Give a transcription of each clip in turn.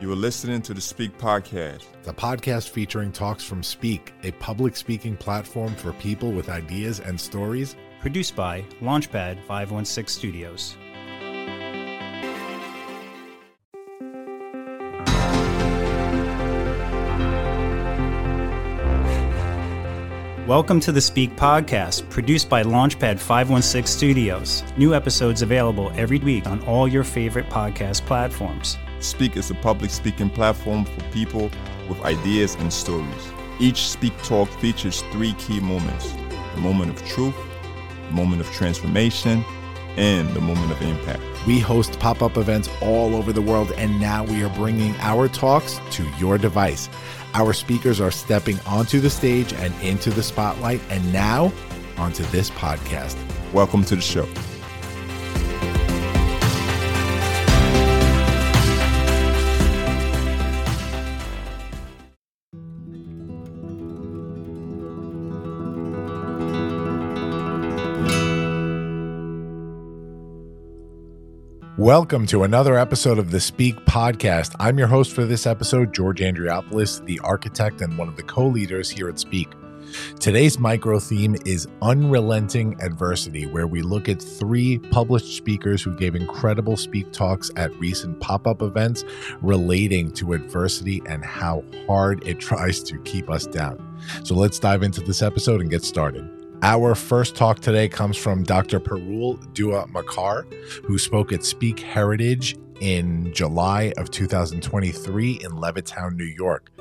You are listening to the Speak Podcast, the podcast featuring talks from Speak, a public speaking platform for people with ideas and stories. Produced by Launchpad 516 Studios. Welcome to the Speak Podcast, produced by Launchpad 516 Studios. New episodes available every week on all your favorite podcast platforms. Speak is a public speaking platform for people with ideas and stories. Each Speak Talk features three key moments the moment of truth, the moment of transformation, and the moment of impact. We host pop up events all over the world, and now we are bringing our talks to your device. Our speakers are stepping onto the stage and into the spotlight, and now onto this podcast. Welcome to the show. Welcome to another episode of the Speak Podcast. I'm your host for this episode, George Andriopoulos, the architect and one of the co leaders here at Speak. Today's micro theme is Unrelenting Adversity, where we look at three published speakers who gave incredible speak talks at recent pop up events relating to adversity and how hard it tries to keep us down. So let's dive into this episode and get started. Our first talk today comes from Dr. Parul Dua Makkar, who spoke at Speak Heritage in July of 2023 in Levittown, New York.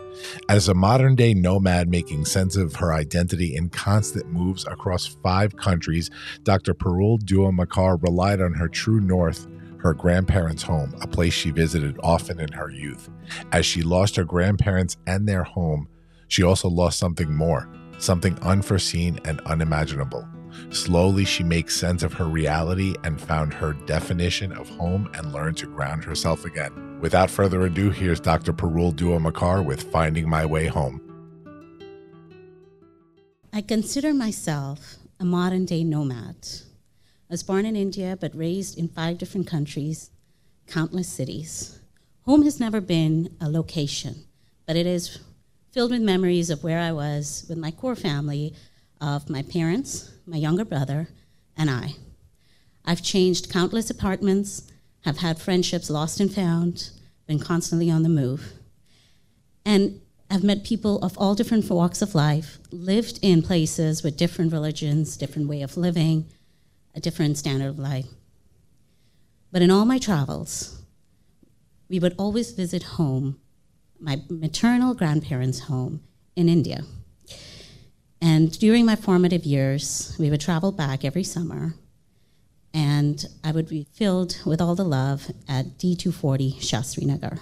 As a modern day nomad making sense of her identity in constant moves across five countries, Dr. Parul Dua Makkar relied on her true north her grandparents' home, a place she visited often in her youth. As she lost her grandparents and their home, she also lost something more something unforeseen and unimaginable. Slowly, she makes sense of her reality and found her definition of home and learned to ground herself again. Without further ado, here's Dr. Parul Dua Makkar with Finding My Way Home. I consider myself a modern day nomad. I was born in India but raised in five different countries, countless cities. Home has never been a location, but it is filled with memories of where I was with my core family of my parents, my younger brother, and I. I've changed countless apartments, have had friendships lost and found, been constantly on the move. And I've met people of all different walks of life, lived in places with different religions, different way of living, a different standard of life. But in all my travels, we would always visit home my maternal grandparents' home in India. And during my formative years, we would travel back every summer, and I would be filled with all the love at D240 Shastri Nagar.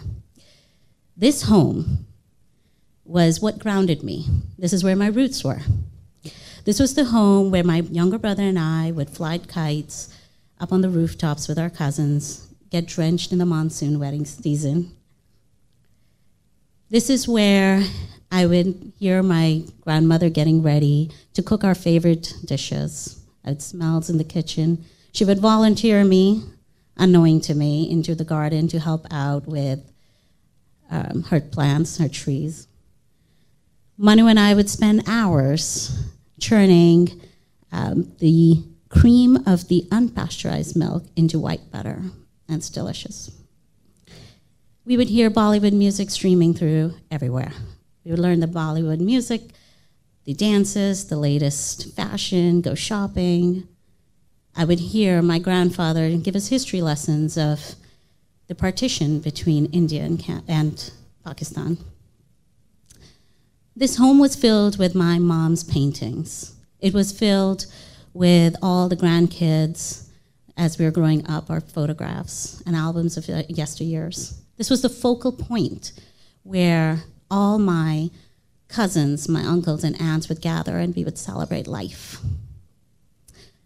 This home was what grounded me. This is where my roots were. This was the home where my younger brother and I would fly kites up on the rooftops with our cousins, get drenched in the monsoon wedding season, this is where I would hear my grandmother getting ready to cook our favorite dishes. It smells in the kitchen. She would volunteer me, unknowing to me, into the garden to help out with um, her plants, her trees. Manu and I would spend hours churning um, the cream of the unpasteurized milk into white butter, it's delicious we would hear Bollywood music streaming through everywhere. We would learn the Bollywood music, the dances, the latest fashion, go shopping. I would hear my grandfather give us history lessons of the partition between India and, and Pakistan. This home was filled with my mom's paintings. It was filled with all the grandkids as we were growing up, our photographs and albums of uh, yesteryears. This was the focal point where all my cousins, my uncles, and aunts would gather and we would celebrate life.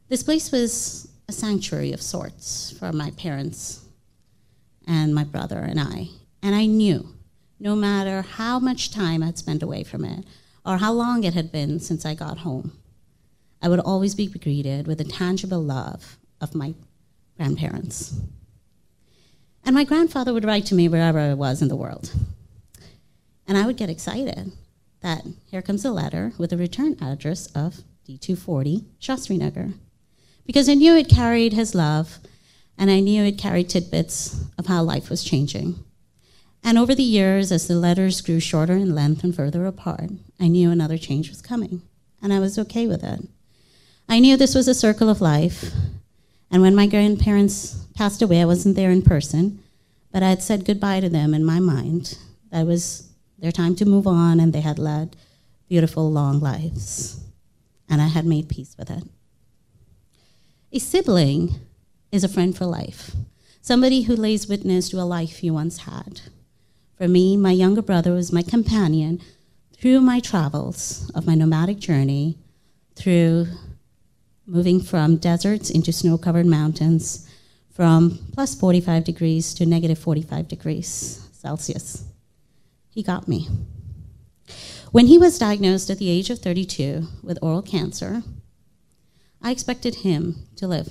This place was a sanctuary of sorts for my parents and my brother and I. And I knew no matter how much time I'd spent away from it or how long it had been since I got home, I would always be greeted with a tangible love of my grandparents. And my grandfather would write to me wherever I was in the world. And I would get excited that here comes a letter with a return address of D240 Shastri Nagar. Because I knew it carried his love, and I knew it carried tidbits of how life was changing. And over the years, as the letters grew shorter in length and further apart, I knew another change was coming, and I was okay with it. I knew this was a circle of life, and when my grandparents passed away, I wasn't there in person, but I had said goodbye to them in my mind. That was their time to move on, and they had led beautiful, long lives. And I had made peace with it. A sibling is a friend for life, somebody who lays witness to a life you once had. For me, my younger brother was my companion through my travels of my nomadic journey, through moving from deserts into snow covered mountains, from plus 45 degrees to negative 45 degrees Celsius. He got me. When he was diagnosed at the age of 32 with oral cancer, I expected him to live.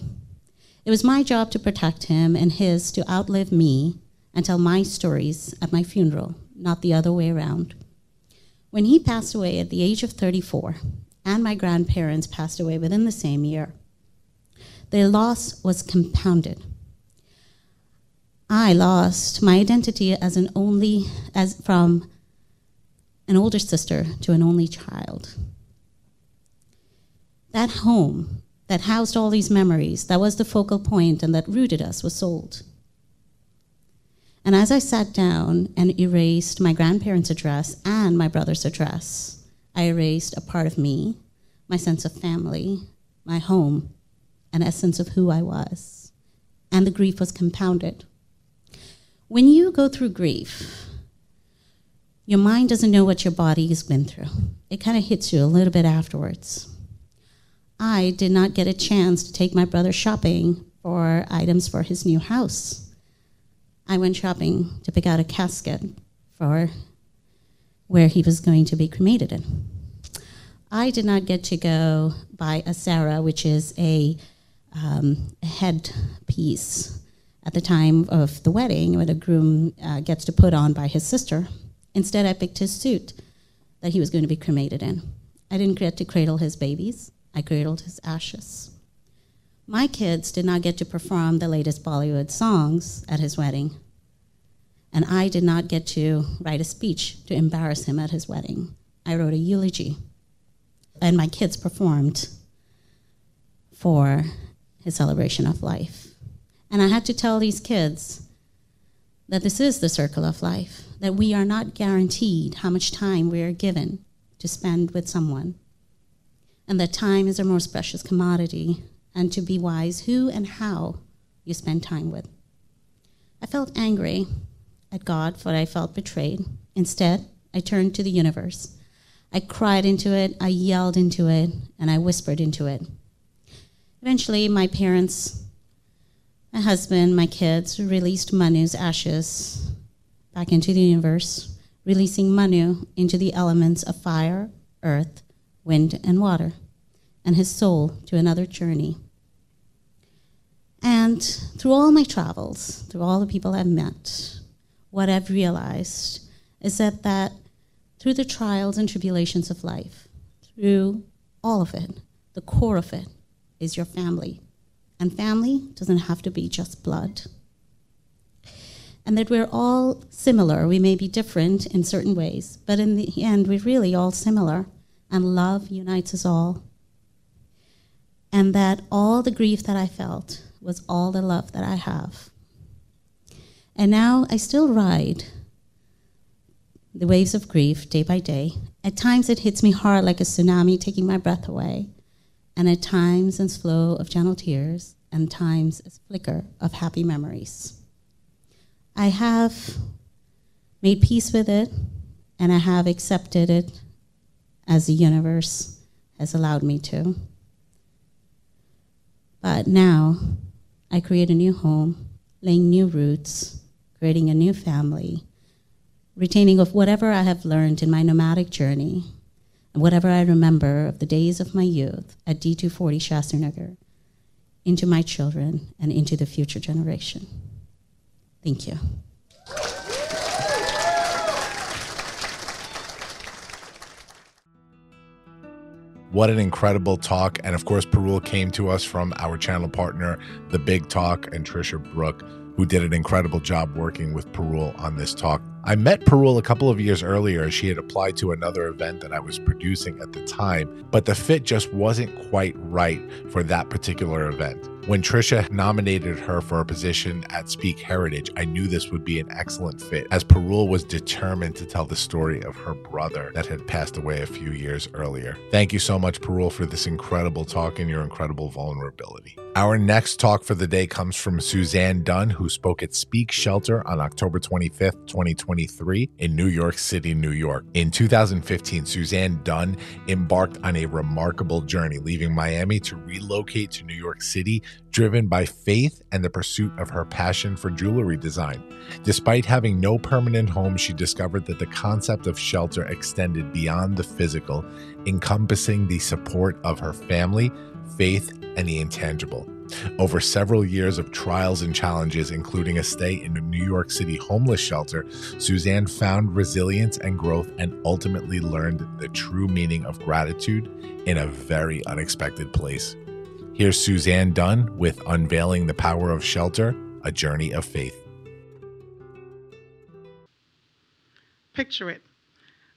It was my job to protect him and his to outlive me and tell my stories at my funeral, not the other way around. When he passed away at the age of 34, and my grandparents passed away within the same year, their loss was compounded. I lost my identity as an only, as from an older sister to an only child. That home that housed all these memories, that was the focal point and that rooted us, was sold. And as I sat down and erased my grandparents' address and my brother's address, I erased a part of me, my sense of family, my home, an essence of who I was. And the grief was compounded. When you go through grief, your mind doesn't know what your body has been through. It kind of hits you a little bit afterwards. I did not get a chance to take my brother shopping for items for his new house I went shopping to pick out a casket for where he was going to be cremated in. I did not get to go by a sehra, which is a, um, a head piece at the time of the wedding, where the groom uh, gets to put on by his sister. Instead, I picked his suit that he was going to be cremated in. I didn't get to cradle his babies, I cradled his ashes. My kids did not get to perform the latest Bollywood songs at his wedding, and I did not get to write a speech to embarrass him at his wedding. I wrote a eulogy, and my kids performed for his celebration of life. And I had to tell these kids that this is the circle of life, that we are not guaranteed how much time we are given to spend with someone, and that time is our most precious commodity and to be wise who and how you spend time with. I felt angry at God for I felt betrayed. Instead, I turned to the universe. I cried into it, I yelled into it, and I whispered into it. Eventually, my parents, my husband, my kids released Manu's ashes back into the universe, releasing Manu into the elements of fire, earth, wind, and water and his soul to another journey. And through all my travels, through all the people I've met, what I've realized is that, that through the trials and tribulations of life, through all of it, the core of it is your family. And family doesn't have to be just blood. And that we're all similar. We may be different in certain ways, but in the end, we're really all similar. And love unites us all and that all the grief that I felt was all the love that I have. And now I still ride the waves of grief day by day. At times it hits me hard like a tsunami, taking my breath away, and at times a flow of gentle tears, and times a flicker of happy memories. I have made peace with it, and I have accepted it as the universe has allowed me to. But now I create a new home, laying new roots, creating a new family, retaining of whatever I have learned in my nomadic journey and whatever I remember of the days of my youth at D240 Shastrinagar into my children and into the future generation. Thank you. What an incredible talk. And of course, Parul came to us from our channel partner, The Big Talk, and Trisha Brook, who did an incredible job working with Parul on this talk. I met Parul a couple of years earlier. As she had applied to another event that I was producing at the time, but the fit just wasn't quite right for that particular event. When Trisha nominated her for a position at Speak Heritage, I knew this would be an excellent fit, as Parul was determined to tell the story of her brother that had passed away a few years earlier. Thank you so much, Parul, for this incredible talk and your incredible vulnerability. Our next talk for the day comes from Suzanne Dunn, who spoke at Speak Shelter on October 25th, 2023, in New York City, New York. In 2015, Suzanne Dunn embarked on a remarkable journey, leaving Miami to relocate to New York City driven by faith and the pursuit of her passion for jewelry design. Despite having no permanent home, she discovered that the concept of shelter extended beyond the physical, encompassing the support of her family, faith, and the intangible. Over several years of trials and challenges, including a stay in a New York City homeless shelter, Suzanne found resilience and growth and ultimately learned the true meaning of gratitude in a very unexpected place. Here's Suzanne Dunn with Unveiling the Power of Shelter A Journey of Faith. Picture it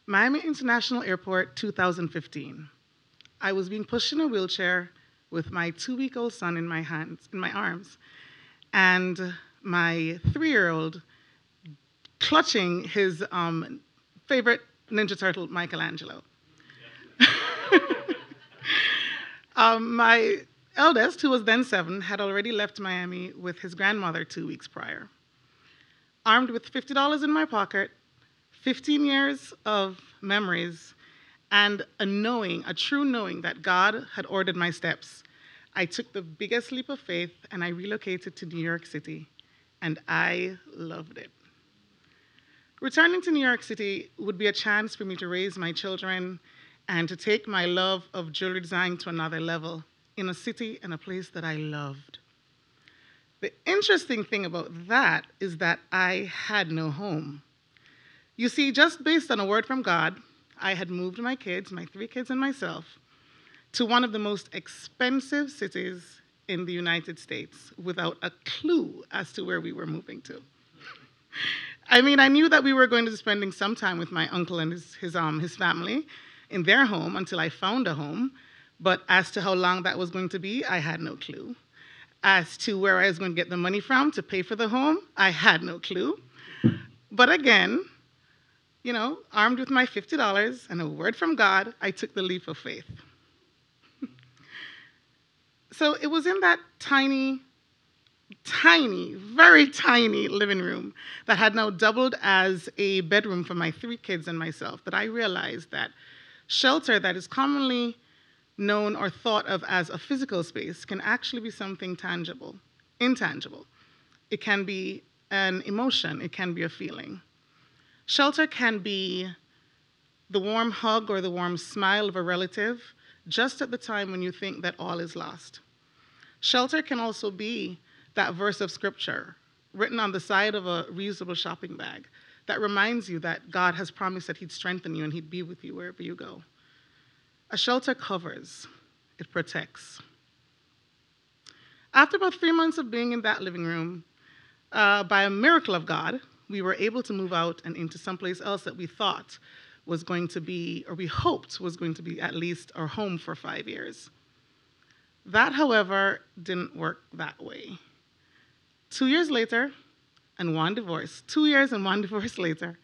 Miami International Airport 2015. I was being pushed in a wheelchair with my two week old son in my hands, in my arms, and my three year old clutching his um, favorite Ninja Turtle, Michelangelo. um, my eldest, who was then seven, had already left Miami with his grandmother two weeks prior. Armed with $50 in my pocket, 15 years of memories, and a knowing, a true knowing that God had ordered my steps, I took the biggest leap of faith and I relocated to New York City, and I loved it. Returning to New York City would be a chance for me to raise my children and to take my love of jewelry design to another level in a city and a place that I loved. The interesting thing about that is that I had no home. You see, just based on a word from God, I had moved my kids, my three kids and myself, to one of the most expensive cities in the United States without a clue as to where we were moving to. I mean, I knew that we were going to be spending some time with my uncle and his, his, um, his family in their home until I found a home. But as to how long that was going to be, I had no clue. As to where I was going to get the money from to pay for the home, I had no clue. But again, you know, armed with my $50 and a word from God, I took the leap of faith. So it was in that tiny, tiny, very tiny living room that had now doubled as a bedroom for my three kids and myself that I realized that shelter that is commonly known or thought of as a physical space can actually be something tangible, intangible. It can be an emotion, it can be a feeling. Shelter can be the warm hug or the warm smile of a relative just at the time when you think that all is lost. Shelter can also be that verse of scripture written on the side of a reusable shopping bag that reminds you that God has promised that He'd strengthen you and He'd be with you wherever you go. A shelter covers, it protects. After about three months of being in that living room, uh, by a miracle of God, we were able to move out and into someplace else that we thought was going to be, or we hoped was going to be at least our home for five years. That, however, didn't work that way. Two years later, and one divorce, two years and one divorce later,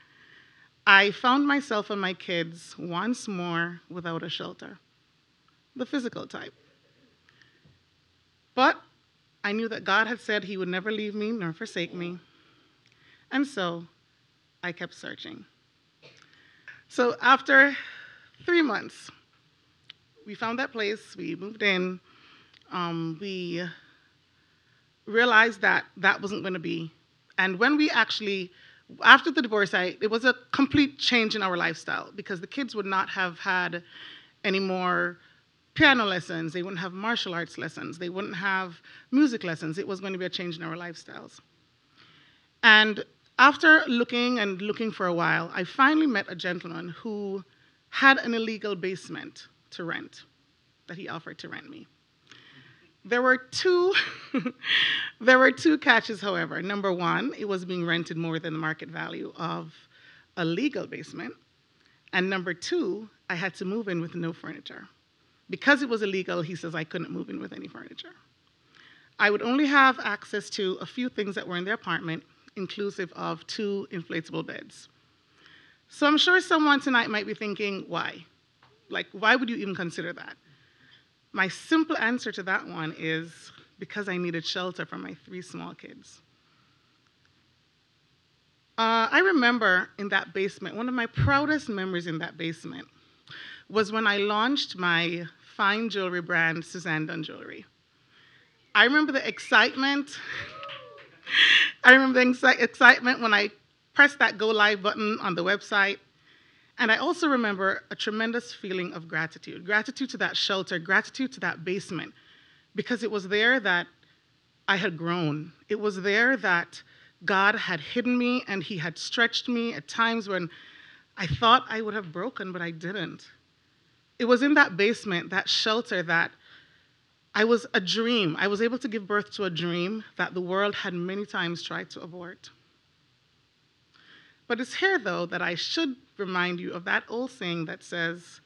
I found myself and my kids once more without a shelter, the physical type. But I knew that God had said He would never leave me nor forsake me. And so I kept searching. So after three months, we found that place, we moved in, um, we realized that that wasn't going to be. And when we actually after the divorce, I, it was a complete change in our lifestyle because the kids would not have had any more piano lessons, they wouldn't have martial arts lessons, they wouldn't have music lessons. It was going to be a change in our lifestyles. And after looking and looking for a while, I finally met a gentleman who had an illegal basement to rent that he offered to rent me. There were two there were two catches, however. Number one, it was being rented more than the market value of a legal basement. And number two, I had to move in with no furniture. Because it was illegal, he says I couldn't move in with any furniture. I would only have access to a few things that were in the apartment, inclusive of two inflatable beds. So I'm sure someone tonight might be thinking, why? Like, why would you even consider that? My simple answer to that one is because I needed shelter for my three small kids. Uh, I remember in that basement, one of my proudest memories in that basement was when I launched my fine jewelry brand, Suzanne Dunn Jewelry. I remember the excitement. I remember the exci- excitement when I pressed that go live button on the website. And I also remember a tremendous feeling of gratitude gratitude to that shelter, gratitude to that basement, because it was there that I had grown. It was there that God had hidden me and He had stretched me at times when I thought I would have broken, but I didn't. It was in that basement, that shelter, that I was a dream. I was able to give birth to a dream that the world had many times tried to abort. But it's here, though, that I should remind you of that old saying that says,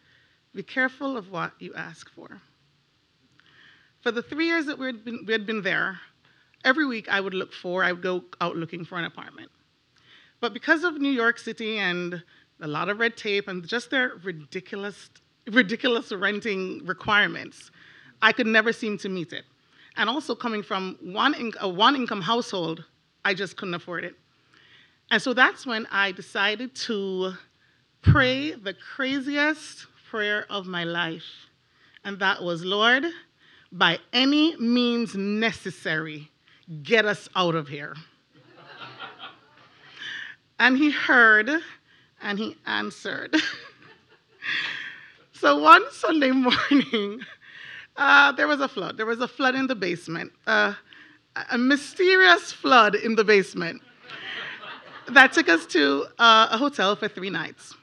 Be careful of what you ask for. For the three years that we had been, we had been there, every week I would look for, I would go out looking for an apartment. But because of New York City and a lot of red tape and just their ridiculous, ridiculous renting requirements, I could never seem to meet it. And also coming from one in, a one income household, I just couldn't afford it. And so that's when I decided to pray the craziest prayer of my life. And that was, Lord, by any means necessary, get us out of here. and he heard and he answered. so one Sunday morning, uh, there was a flood. There was a flood in the basement, uh, a mysterious flood in the basement that took us to uh, a hotel for three nights.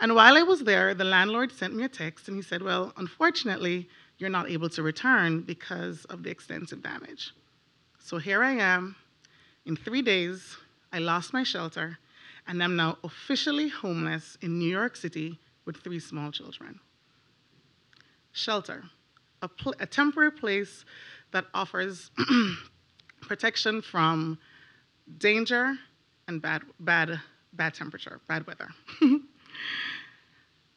And while I was there, the landlord sent me a text and he said, Well, unfortunately, you're not able to return because of the extensive damage. So here I am. In three days, I lost my shelter and I'm now officially homeless in New York City with three small children. Shelter, a, a temporary place that offers protection from danger and bad, bad, bad temperature, bad weather.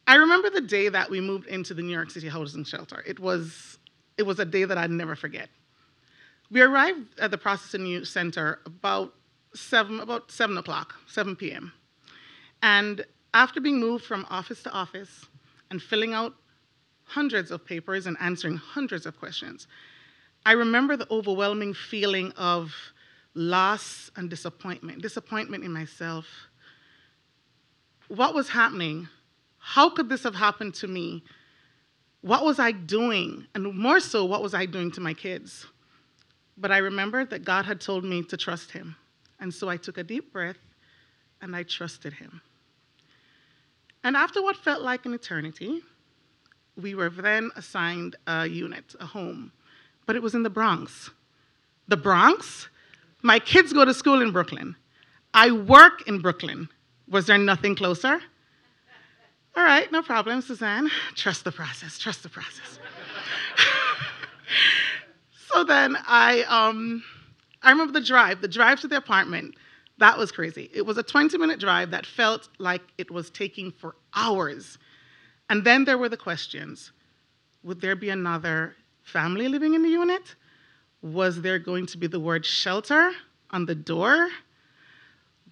I remember the day that we moved into the New York City housing shelter. It was, it was a day that I'd never forget. We arrived at the processing center about seven, about seven o'clock, 7 p.m. And after being moved from office to office and filling out hundreds of papers and answering hundreds of questions, I remember the overwhelming feeling of loss and disappointment, disappointment in myself. What was happening? How could this have happened to me? What was I doing? And more so, what was I doing to my kids? But I remembered that God had told me to trust Him. And so I took a deep breath and I trusted Him. And after what felt like an eternity, we were then assigned a unit, a home, but it was in the Bronx. The Bronx? My kids go to school in Brooklyn. I work in Brooklyn. Was there nothing closer? All right, no problem, Suzanne. Trust the process, trust the process. so then I, um, I remember the drive, the drive to the apartment. That was crazy. It was a 20 minute drive that felt like it was taking for hours. And then there were the questions Would there be another family living in the unit? Was there going to be the word shelter on the door?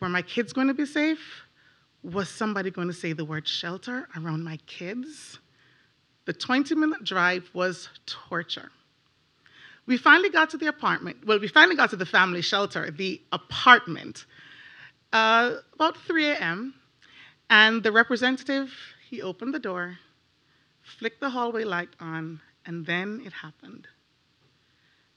Were my kids going to be safe? Was somebody going to say the word shelter around my kids? The 20 minute drive was torture. We finally got to the apartment. Well, we finally got to the family shelter, the apartment, uh, about 3 a.m. And the representative, he opened the door, flicked the hallway light on, and then it happened.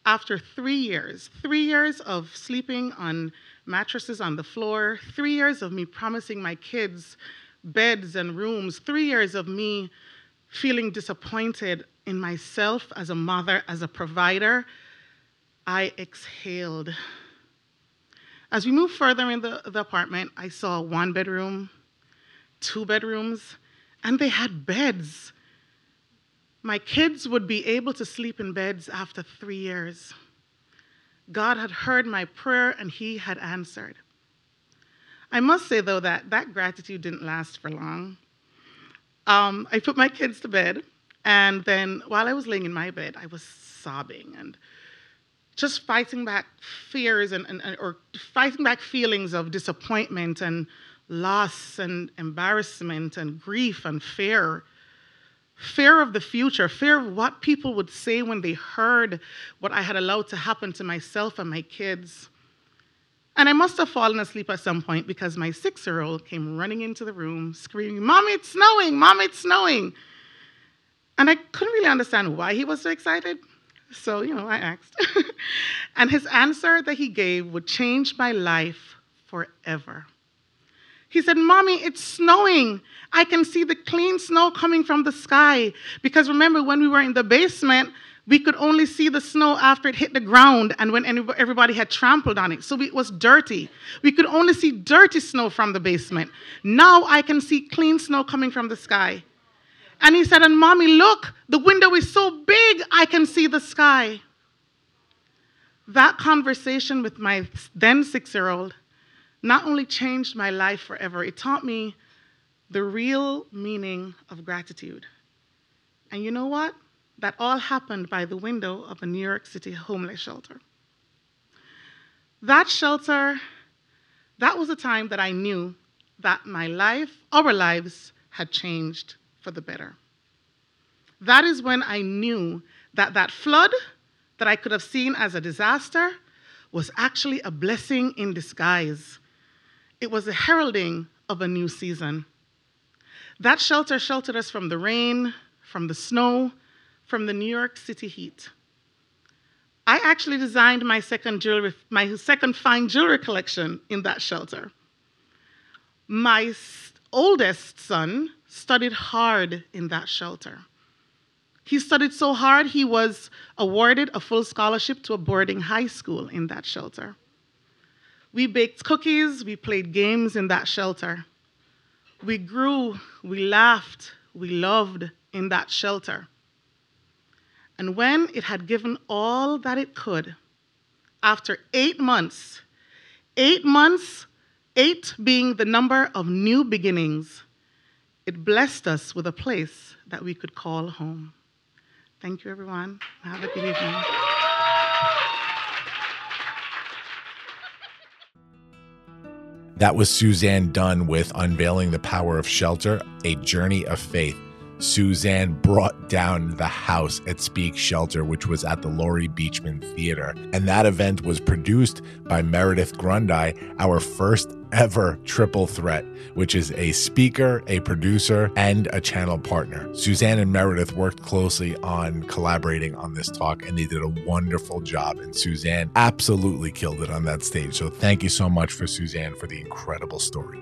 after three years, three years of sleeping on mattresses on the floor, three years of me promising my kids beds and rooms, three years of me feeling disappointed in myself as a mother, as a provider, I exhaled. As we moved further in the, the apartment, I saw one bedroom, two bedrooms, and they had beds. My kids would be able to sleep in beds after three years. God had heard my prayer and He had answered. I must say, though, that that gratitude didn't last for long. Um, I put my kids to bed, and then while I was laying in my bed, I was sobbing and just fighting back fears and, and, and or fighting back feelings of disappointment and loss and embarrassment and grief and fear fear of the future, fear of what people would say when they heard what I had allowed to happen to myself and my kids. And I must have fallen asleep at some point because my six year old came running into the room screaming, Mommy, it's snowing! Mom, it's snowing! And I couldn't really understand why he was so excited. So, you know, I asked. and his answer that he gave would change my life forever. He said, Mommy, it's snowing. I can see the clean snow coming from the sky. Because remember, when we were in the basement, we could only see the snow after it hit the ground and when everybody had trampled on it. So it was dirty. We could only see dirty snow from the basement. Now I can see clean snow coming from the sky. And he said, And mommy, look, the window is so big, I can see the sky. That conversation with my then six year old not only changed my life forever, it taught me the real meaning of gratitude. And you know what? That all happened by the window of a New York City homeless shelter. That shelter, that was the time that I knew that my life, our lives, had changed for the better. That is when I knew that that flood that I could have seen as a disaster was actually a blessing in disguise it was a heralding of a new season. That shelter sheltered us from the rain, from the snow, from the New York City heat. I actually designed my second jewelry, my second fine jewelry collection in that shelter. My oldest son studied hard in that shelter. He studied so hard, he was awarded a full scholarship to a boarding high school in that shelter. We baked cookies, we played games in that shelter. We grew, we laughed, we loved in that shelter. And when it had given all that it could, after eight months, eight months, eight being the number of new beginnings, it blessed us with a place that we could call home. Thank you, everyone. Have a good evening. That was Suzanne Dunn with Unveiling the Power of Shelter, a journey of faith. Suzanne brought down the house at Speak Shelter, which was at the Laurie Beechman Theater. And that event was produced by Meredith Grundy, our first ever triple threat, which is a speaker, a producer, and a channel partner. Suzanne and Meredith worked closely on collaborating on this talk, and they did a wonderful job. And Suzanne absolutely killed it on that stage. So thank you so much for Suzanne for the incredible story.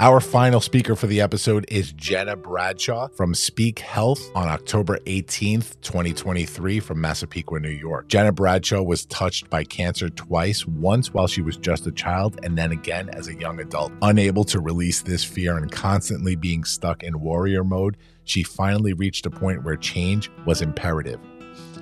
Our final speaker for the episode is Gena Bradshaw from Speak Health on October 18th, 2023, from Massapequa, New York. Gena Bradshaw was touched by cancer twice, once while she was just a child, and then again as a young adult. Unable to release this fear and constantly being stuck in warrior mode, she finally reached a point where change was imperative.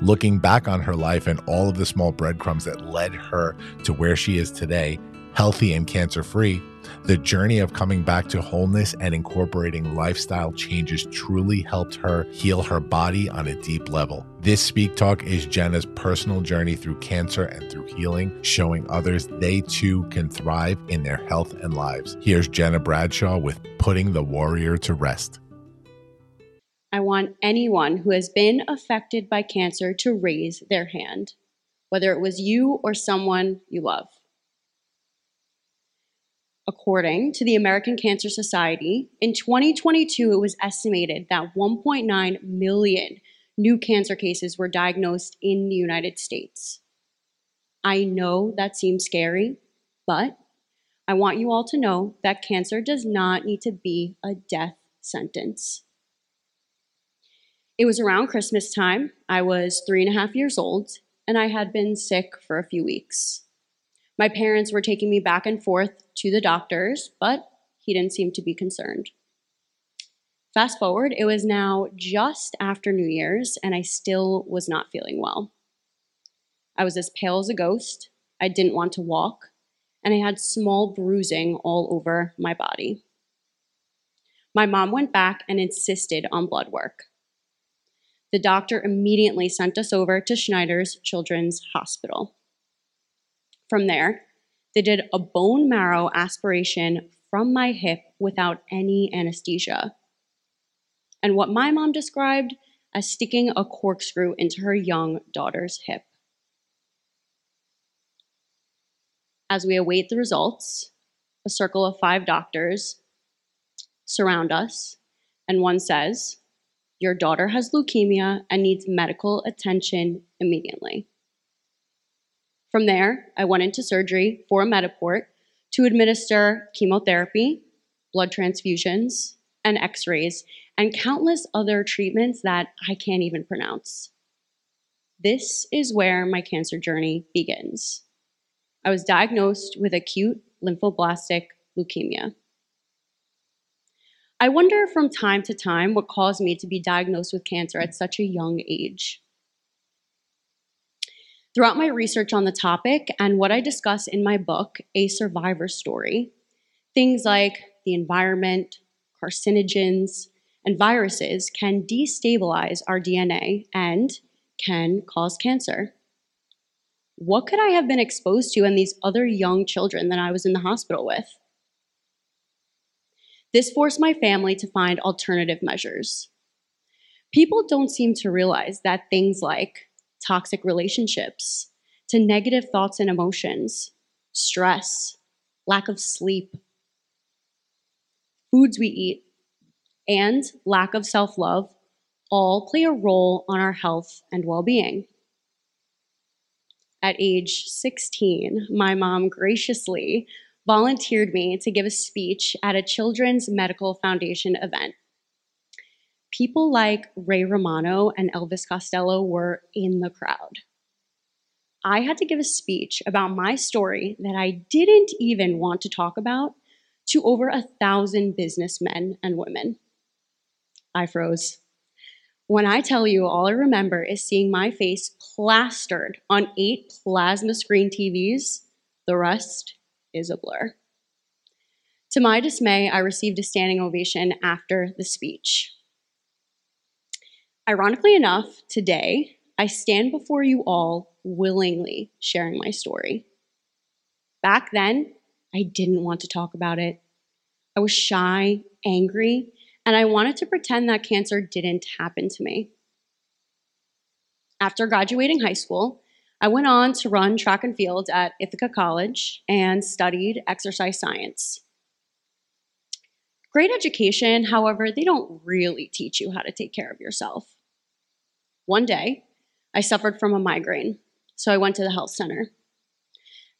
Looking back on her life and all of the small breadcrumbs that led her to where she is today, healthy and cancer free, the journey of coming back to wholeness and incorporating lifestyle changes truly helped her heal her body on a deep level. This Speak Talk is Gena's personal journey through cancer and through healing, showing others they too can thrive in their health and lives. Here's Gena Bradshaw with Putting the Warrior to Rest. I want anyone who has been affected by cancer to raise their hand, whether it was you or someone you love. According to the American Cancer Society, in 2022, it was estimated that 1.9 million new cancer cases were diagnosed in the United States. I know that seems scary, but I want you all to know that cancer does not need to be a death sentence. It was around Christmas time. I was three and a half years old, and I had been sick for a few weeks. My parents were taking me back and forth to the doctors, but he didn't seem to be concerned. Fast forward, it was now just after New Year's, and I still was not feeling well. I was as pale as a ghost. I didn't want to walk, and I had small bruising all over my body. My mom went back and insisted on blood work. The doctor immediately sent us over to Schneider's Children's Hospital. From there, they did a bone marrow aspiration from my hip without any anesthesia. And what my mom described as sticking a corkscrew into her young daughter's hip. As we await the results, a circle of five doctors surround us, and one says, Your daughter has leukemia and needs medical attention immediately. From there, I went into surgery for a Mediport to administer chemotherapy, blood transfusions, and x rays, and countless other treatments that I can't even pronounce. This is where my cancer journey begins. I was diagnosed with acute lymphoblastic leukemia. I wonder from time to time what caused me to be diagnosed with cancer at such a young age. Throughout my research on the topic and what I discuss in my book, A Survivor Story, things like the environment, carcinogens, and viruses can destabilize our DNA and can cause cancer. What could I have been exposed to in these other young children that I was in the hospital with? This forced my family to find alternative measures. People don't seem to realize that things like toxic relationships, to negative thoughts and emotions, stress, lack of sleep, foods we eat, and lack of self love all play a role on our health and well being. At age 16, my mom graciously volunteered me to give a speech at a Children's Medical Foundation event. People like Ray Romano and Elvis Costello were in the crowd. I had to give a speech about my story that I didn't even want to talk about to over a thousand businessmen and women. I froze. When I tell you, all I remember is seeing my face plastered on eight plasma screen TVs. The rest is a blur. To my dismay, I received a standing ovation after the speech. Ironically enough, today, I stand before you all willingly sharing my story. Back then, I didn't want to talk about it. I was shy, angry, and I wanted to pretend that cancer didn't happen to me. After graduating high school, I went on to run track and field at Ithaca College and studied exercise science. Great education, however, they don't really teach you how to take care of yourself. One day, I suffered from a migraine, so I went to the health center.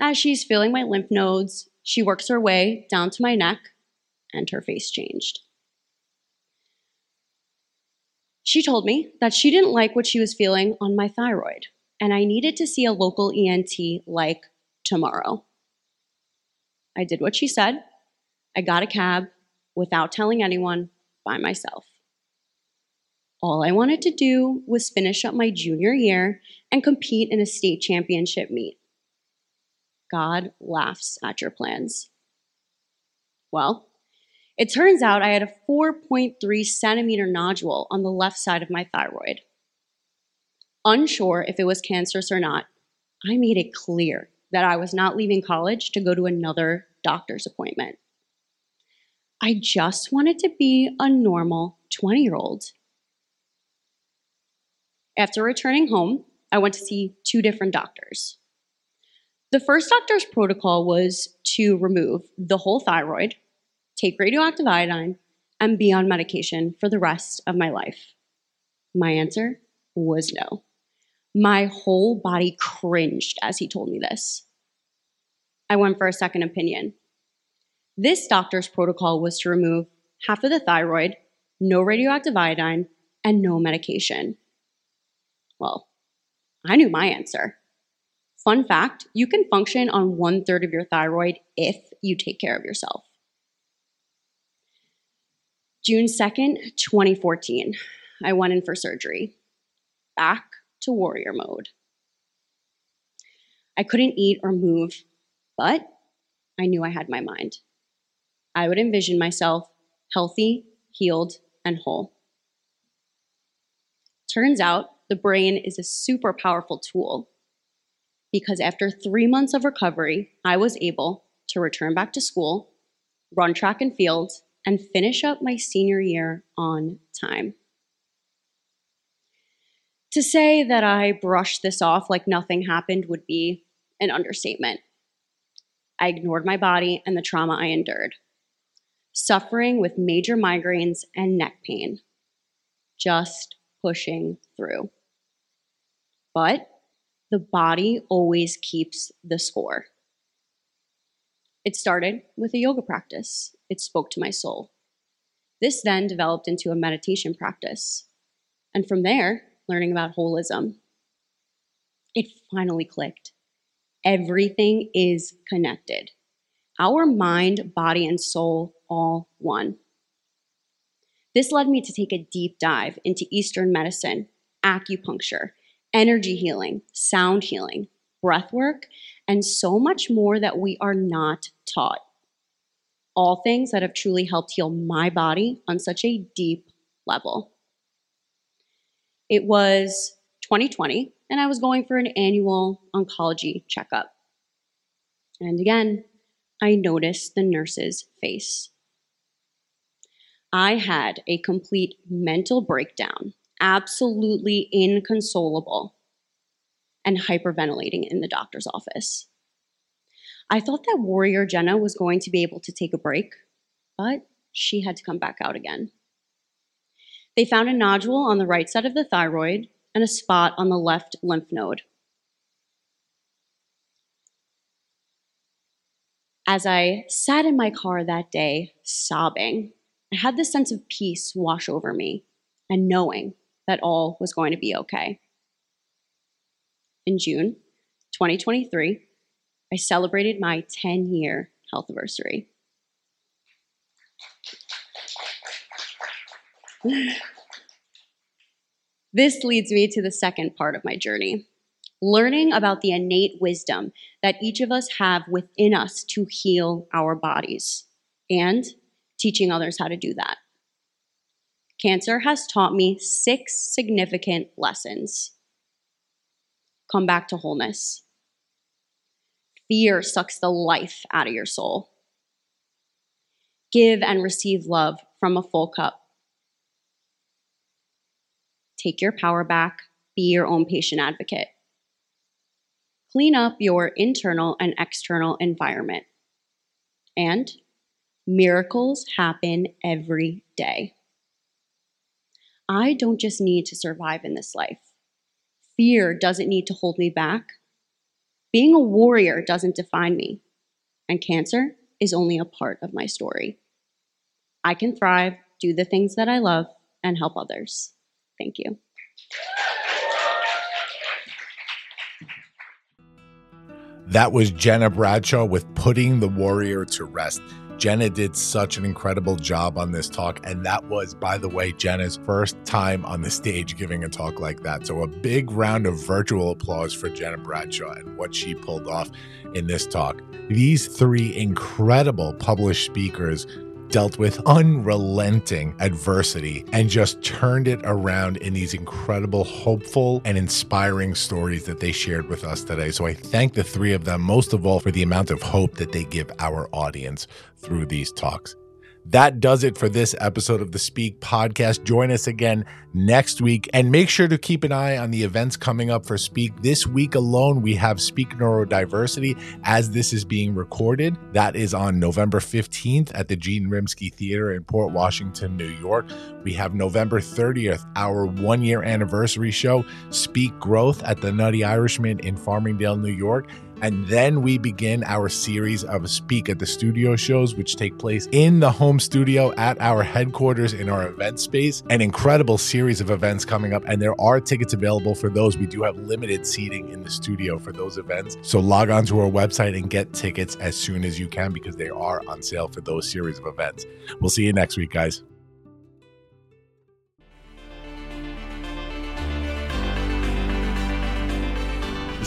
As she's feeling my lymph nodes, she works her way down to my neck, and her face changed. She told me that she didn't like what she was feeling on my thyroid and I needed to see a local ENT like tomorrow. I did what she said. I got a cab without telling anyone by myself. All I wanted to do was finish up my junior year and compete in a state championship meet. God laughs at your plans. Well, it turns out I had a 4.3 centimeter nodule on the left side of my thyroid unsure if it was cancerous or not, I made it clear that I was not leaving college to go to another doctor's appointment. I just wanted to be a normal 20 year old. After returning home, I went to see two different doctors. The first doctor's protocol was to remove the whole thyroid, take radioactive iodine, and be on medication for the rest of my life. My answer was no. My whole body cringed as he told me this. I went for a second opinion. This doctor's protocol was to remove half of the thyroid, no radioactive iodine, and no medication. Well, I knew my answer. Fun fact you can function on one third of your thyroid if you take care of yourself. June 2nd, 2014, I went in for surgery. Back to warrior mode. I couldn't eat or move, but I knew I had my mind. I would envision myself healthy, healed, and whole. Turns out the brain is a super powerful tool because after three months of recovery, I was able to return back to school, run track and field, and finish up my senior year on time. To say that I brushed this off like nothing happened would be an understatement. I ignored my body and the trauma I endured, suffering with major migraines and neck pain, just pushing through. But the body always keeps the score. It started with a yoga practice. It spoke to my soul. This then developed into a meditation practice. And from there, learning about holism. It finally clicked. Everything is connected. Our mind, body, and soul all one. This led me to take a deep dive into Eastern medicine, acupuncture, energy healing, sound healing, breath work, and so much more that we are not taught. All things that have truly helped heal my body on such a deep level. It was 2020, and I was going for an annual oncology checkup. And again, I noticed the nurse's face. I had a complete mental breakdown, absolutely inconsolable and hyperventilating in the doctor's office. I thought that warrior Gena was going to be able to take a break, but she had to come back out again. They found a nodule on the right side of the thyroid and a spot on the left lymph node. As I sat in my car that day, sobbing, I had this sense of peace wash over me and knowing that all was going to be okay in June 2023, I celebrated my 10 year health anniversary. this leads me to the second part of my journey learning about the innate wisdom that each of us have within us to heal our bodies and teaching others how to do that. Cancer has taught me six significant lessons come back to wholeness. Fear sucks the life out of your soul. Give and receive love from a full cup. Take your power back. Be your own patient advocate. Clean up your internal and external environment. And miracles happen every day. I don't just need to survive in this life. Fear doesn't need to hold me back. Being a warrior doesn't define me. And cancer is only a part of my story. I can thrive, do the things that I love, and help others. Thank you. That was Gena Bradshaw with Putting the Warrior to Rest. Gena did such an incredible job on this talk. And that was, by the way, Gena's first time on the stage giving a talk like that. So, a big round of virtual applause for Gena Bradshaw and what she pulled off in this talk. These three incredible published speakers dealt with unrelenting adversity and just turned it around in these incredible, hopeful, and inspiring stories that they shared with us today. So I thank the three of them, most of all, for the amount of hope that they give our audience through these talks. That does it for this episode of the Speak podcast. Join us again next week and make sure to keep an eye on the events coming up for Speak. This week alone, we have Speak Neurodiversity as this is being recorded. That is on November 15th at the Jeanne Rimsky Theater in Port Washington, New York. We have November 30th, our one year anniversary show, Speak Growth at the Nutty Irishman in Farmingdale, New York. And then we begin our series of Speak at the Studio shows, which take place in the home studio at our headquarters in our event space. An incredible series of events coming up, and there are tickets available for those. We do have limited seating in the studio for those events. So log on to our website and get tickets as soon as you can because they are on sale for those series of events. We'll see you next week, guys.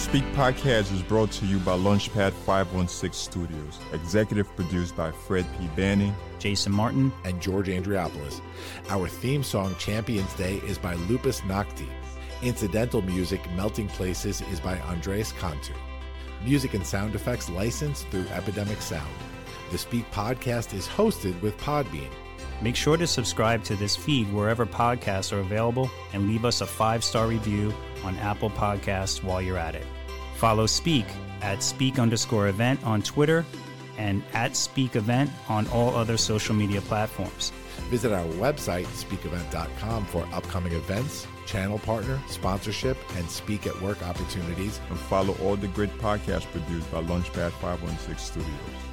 Speak podcast is brought to you by Launchpad 516 Studios. Executive produced by Fred P. Banning, Jason Martin, and George Andriopoulos. Our theme song, Champions Day, is by Lupus Nocte. Incidental music, Melting Places, is by Andres Cantu. Music and sound effects licensed through Epidemic Sound. The Speak podcast is hosted with Podbean. Make sure to subscribe to this feed wherever podcasts are available and leave us a five star review on Apple Podcasts while you're at it. Follow Speak at Speak underscore event on Twitter and at Speak Event on all other social media platforms. Visit our website, speakevent.com, for upcoming events, channel partner, sponsorship, and speak at work opportunities. And follow all the great podcasts produced by Launchpad 516 Studios.